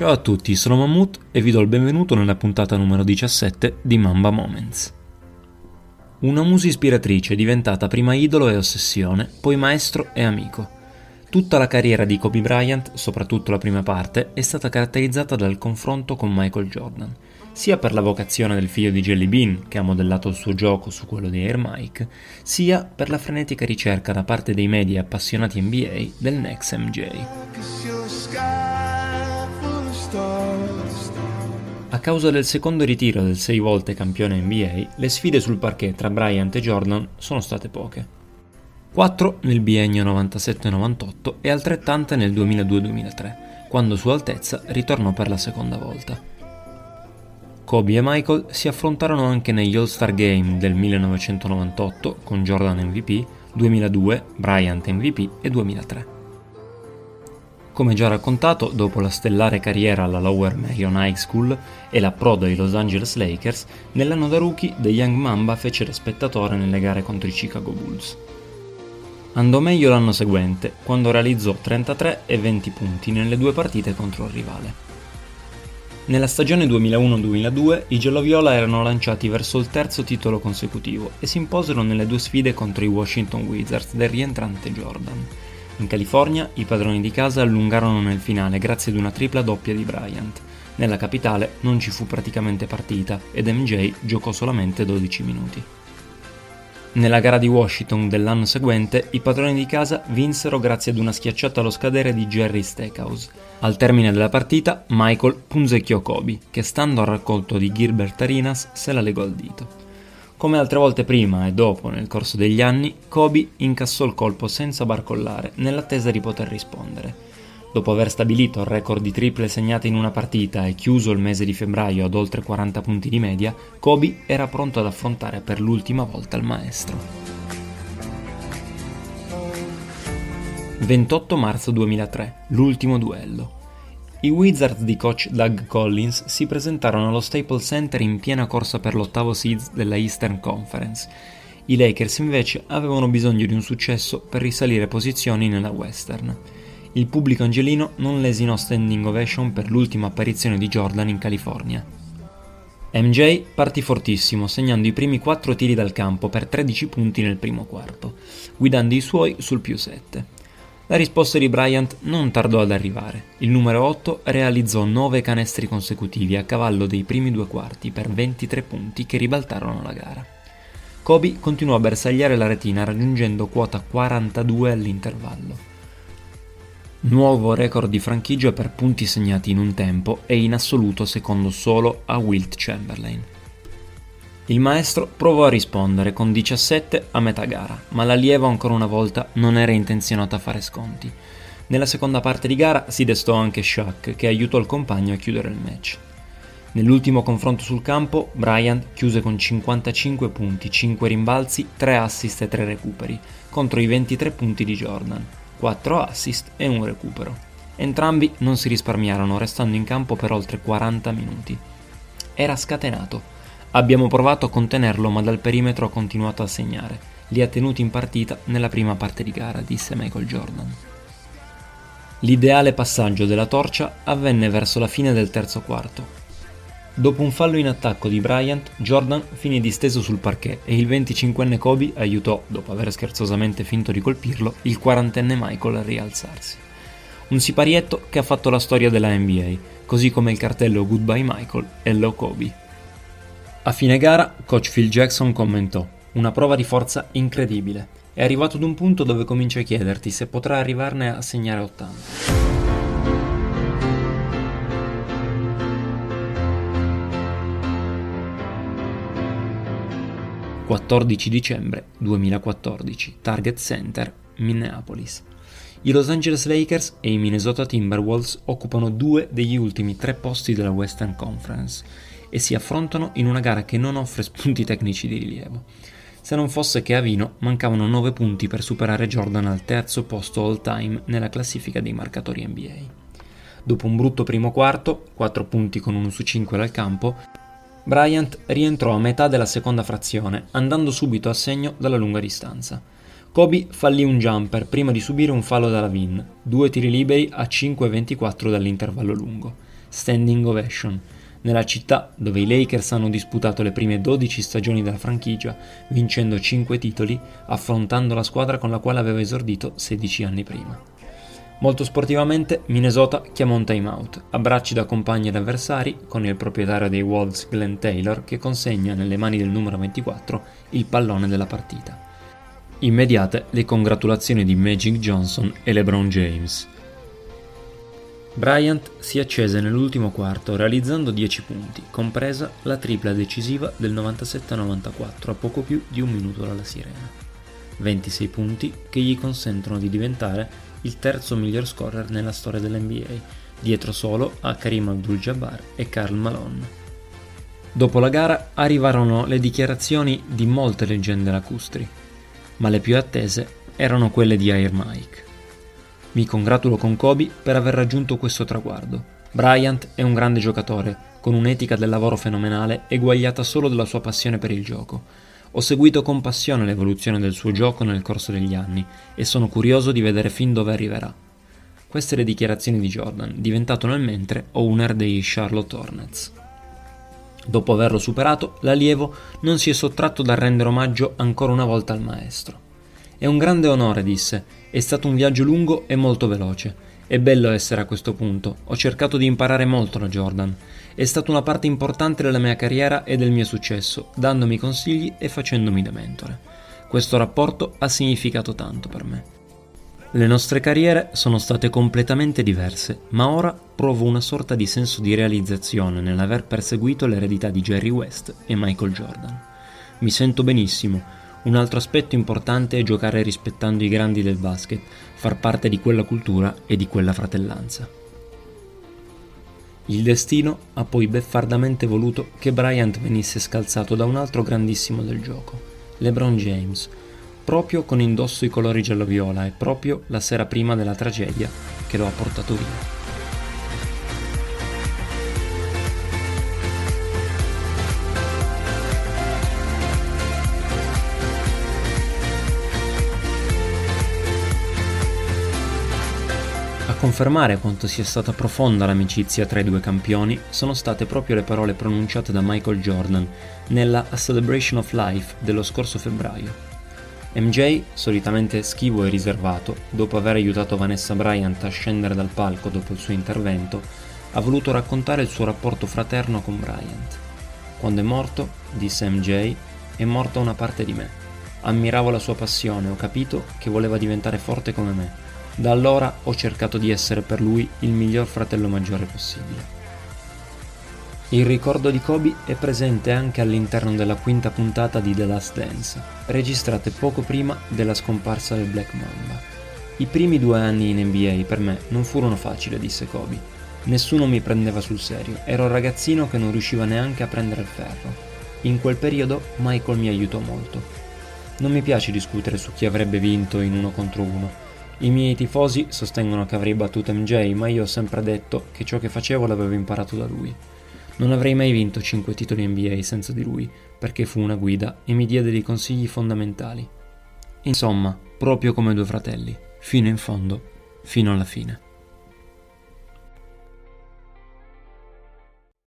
Ciao a tutti, sono Mammut e vi do il benvenuto nella puntata numero 17 di Mamba Moments. Una musa ispiratrice diventata prima idolo e ossessione, poi maestro e amico. Tutta la carriera di Kobe Bryant, soprattutto la prima parte, è stata caratterizzata dal confronto con Michael Jordan, sia per la vocazione del figlio di Jelly Bean, che ha modellato il suo gioco su quello di Air Mike, sia per la frenetica ricerca da parte dei media appassionati NBA del Next MJ. A causa del secondo ritiro del sei volte campione NBA, le sfide sul parquet tra Bryant e Jordan sono state poche. 4 nel biennio 97-98 e altrettante nel 2002-2003, quando Sua Altezza ritornò per la seconda volta. Kobe e Michael si affrontarono anche negli All-Star Game del 1998 con Jordan MVP, 2002 Bryant MVP e 2003. Come già raccontato, dopo la stellare carriera alla Lower Marion High School e l'approdo ai Los Angeles Lakers, nell'anno da rookie The Young Mamba fece da spettatore nelle gare contro i Chicago Bulls. Andò meglio l'anno seguente, quando realizzò 33 e 20 punti nelle due partite contro il rivale. Nella stagione 2001-2002 i gialloviola erano lanciati verso il terzo titolo consecutivo e si imposero nelle due sfide contro i Washington Wizards del rientrante Jordan. In California i padroni di casa allungarono nel finale grazie ad una tripla doppia di Bryant. Nella capitale non ci fu praticamente partita ed MJ giocò solamente 12 minuti. Nella gara di Washington dell'anno seguente, i padroni di casa vinsero grazie ad una schiacciata allo scadere di Jerry Stackhouse. Al termine della partita, Michael punzecchiò Kobe, che stando al raccolto di Gilbert Arenas se la legò al dito. Come altre volte prima e dopo nel corso degli anni, Kobe incassò il colpo senza barcollare, nell'attesa di poter rispondere. Dopo aver stabilito il record di triple segnate in una partita e chiuso il mese di febbraio ad oltre 40 punti di media, Kobe era pronto ad affrontare per l'ultima volta il maestro. 28 marzo 2003, l'ultimo duello. I Wizards di coach Doug Collins si presentarono allo Staples Center in piena corsa per l'ottavo seed della Eastern Conference. I Lakers invece avevano bisogno di un successo per risalire posizioni nella Western il pubblico angelino non lesinò standing ovation per l'ultima apparizione di Jordan in California. MJ partì fortissimo, segnando i primi 4 tiri dal campo per 13 punti nel primo quarto, guidando i suoi sul più 7. La risposta di Bryant non tardò ad arrivare. Il numero 8 realizzò 9 canestri consecutivi a cavallo dei primi due quarti per 23 punti che ribaltarono la gara. Kobe continuò a bersagliare la retina raggiungendo quota 42 all'intervallo. Nuovo record di franchigia per punti segnati in un tempo e in assoluto secondo solo a Wilt Chamberlain. Il maestro provò a rispondere con 17 a metà gara, ma l'allievo ancora una volta non era intenzionato a fare sconti. Nella seconda parte di gara si destò anche Shaq, che aiutò il compagno a chiudere il match. Nell'ultimo confronto sul campo, Bryant chiuse con 55 punti, 5 rimbalzi, 3 assist e 3 recuperi, contro i 23 punti di Jordan 4 assist e un recupero. Entrambi non si risparmiarono, restando in campo per oltre 40 minuti. Era scatenato. Abbiamo provato a contenerlo, ma dal perimetro ha continuato a segnare. Li ha tenuti in partita nella prima parte di gara, disse Michael Jordan. L'ideale passaggio della torcia avvenne verso la fine del terzo quarto, Dopo un fallo in attacco di Bryant, Jordan finì disteso sul parquet e il 25enne Kobe aiutò, dopo aver scherzosamente finto di colpirlo, il 40enne Michael a rialzarsi. Un siparietto che ha fatto la storia della NBA, così come il cartello Goodbye Michael e Low Kobe. A fine gara, coach Phil Jackson commentò: Una prova di forza incredibile. È arrivato ad un punto dove cominci a chiederti se potrà arrivarne a segnare 80. 14 dicembre 2014, Target Center, Minneapolis. I Los Angeles Lakers e i Minnesota Timberwolves occupano due degli ultimi tre posti della Western Conference e si affrontano in una gara che non offre spunti tecnici di rilievo. Se non fosse che a Vino mancavano 9 punti per superare Jordan al terzo posto all time nella classifica dei marcatori NBA. Dopo un brutto primo quarto, 4 punti con 1 su 5 dal campo, Bryant rientrò a metà della seconda frazione, andando subito a segno dalla lunga distanza. Kobe fallì un jumper prima di subire un fallo da Lavin, due tiri liberi a 5-24 dall'intervallo lungo. standing ovation, nella città dove i Lakers hanno disputato le prime 12 stagioni della franchigia, vincendo 5 titoli, affrontando la squadra con la quale aveva esordito 16 anni prima. Molto sportivamente, Minnesota chiamò un timeout, abbracci da compagni ed avversari, con il proprietario dei Wolves Glenn Taylor che consegna nelle mani del numero 24 il pallone della partita. Immediate le congratulazioni di Magic Johnson e LeBron James. Bryant si accese nell'ultimo quarto realizzando 10 punti, compresa la tripla decisiva del 97-94 a poco più di un minuto dalla sirena. 26 punti che gli consentono di diventare il terzo miglior scorer nella storia dell'NBA, dietro solo a Karim Abdul-Jabbar e Karl Malone. Dopo la gara arrivarono le dichiarazioni di molte leggende lacustri, ma le più attese erano quelle di Air Mike. Mi congratulo con Kobe per aver raggiunto questo traguardo. Bryant è un grande giocatore, con un'etica del lavoro fenomenale eguagliata solo dalla sua passione per il gioco. Ho seguito con passione l'evoluzione del suo gioco nel corso degli anni e sono curioso di vedere fin dove arriverà. Queste le dichiarazioni di Jordan, diventato nel mentre owner dei Charlotte Hornets. Dopo averlo superato, l'allievo non si è sottratto dal rendere omaggio ancora una volta al maestro. È un grande onore, disse. È stato un viaggio lungo e molto veloce. È bello essere a questo punto. Ho cercato di imparare molto da Jordan. È stata una parte importante della mia carriera e del mio successo, dandomi consigli e facendomi da mentore. Questo rapporto ha significato tanto per me. Le nostre carriere sono state completamente diverse, ma ora provo una sorta di senso di realizzazione nell'aver perseguito l'eredità di Jerry West e Michael Jordan. Mi sento benissimo, un altro aspetto importante è giocare rispettando i grandi del basket, far parte di quella cultura e di quella fratellanza. Il destino ha poi beffardamente voluto che Bryant venisse scalzato da un altro grandissimo del gioco, LeBron James, proprio con indosso i colori giallo-viola e proprio la sera prima della tragedia che lo ha portato via. Confermare quanto sia stata profonda l'amicizia tra i due campioni sono state proprio le parole pronunciate da Michael Jordan nella A Celebration of Life dello scorso febbraio. MJ, solitamente schivo e riservato, dopo aver aiutato Vanessa Bryant a scendere dal palco dopo il suo intervento, ha voluto raccontare il suo rapporto fraterno con Bryant. Quando è morto, disse MJ, è morta una parte di me. Ammiravo la sua passione, ho capito che voleva diventare forte come me da allora ho cercato di essere per lui il miglior fratello maggiore possibile. Il ricordo di Kobe è presente anche all'interno della quinta puntata di The Last Dance, registrate poco prima della scomparsa del Black Mamba. I primi due anni in NBA per me non furono facili, disse Kobe. Nessuno mi prendeva sul serio, ero un ragazzino che non riusciva neanche a prendere il ferro. In quel periodo Michael mi aiutò molto. Non mi piace discutere su chi avrebbe vinto in uno contro uno, i miei tifosi sostengono che avrei battuto MJ, ma io ho sempre detto che ciò che facevo l'avevo imparato da lui. Non avrei mai vinto 5 titoli NBA senza di lui, perché fu una guida e mi diede dei consigli fondamentali. Insomma, proprio come due fratelli, fino in fondo, fino alla fine.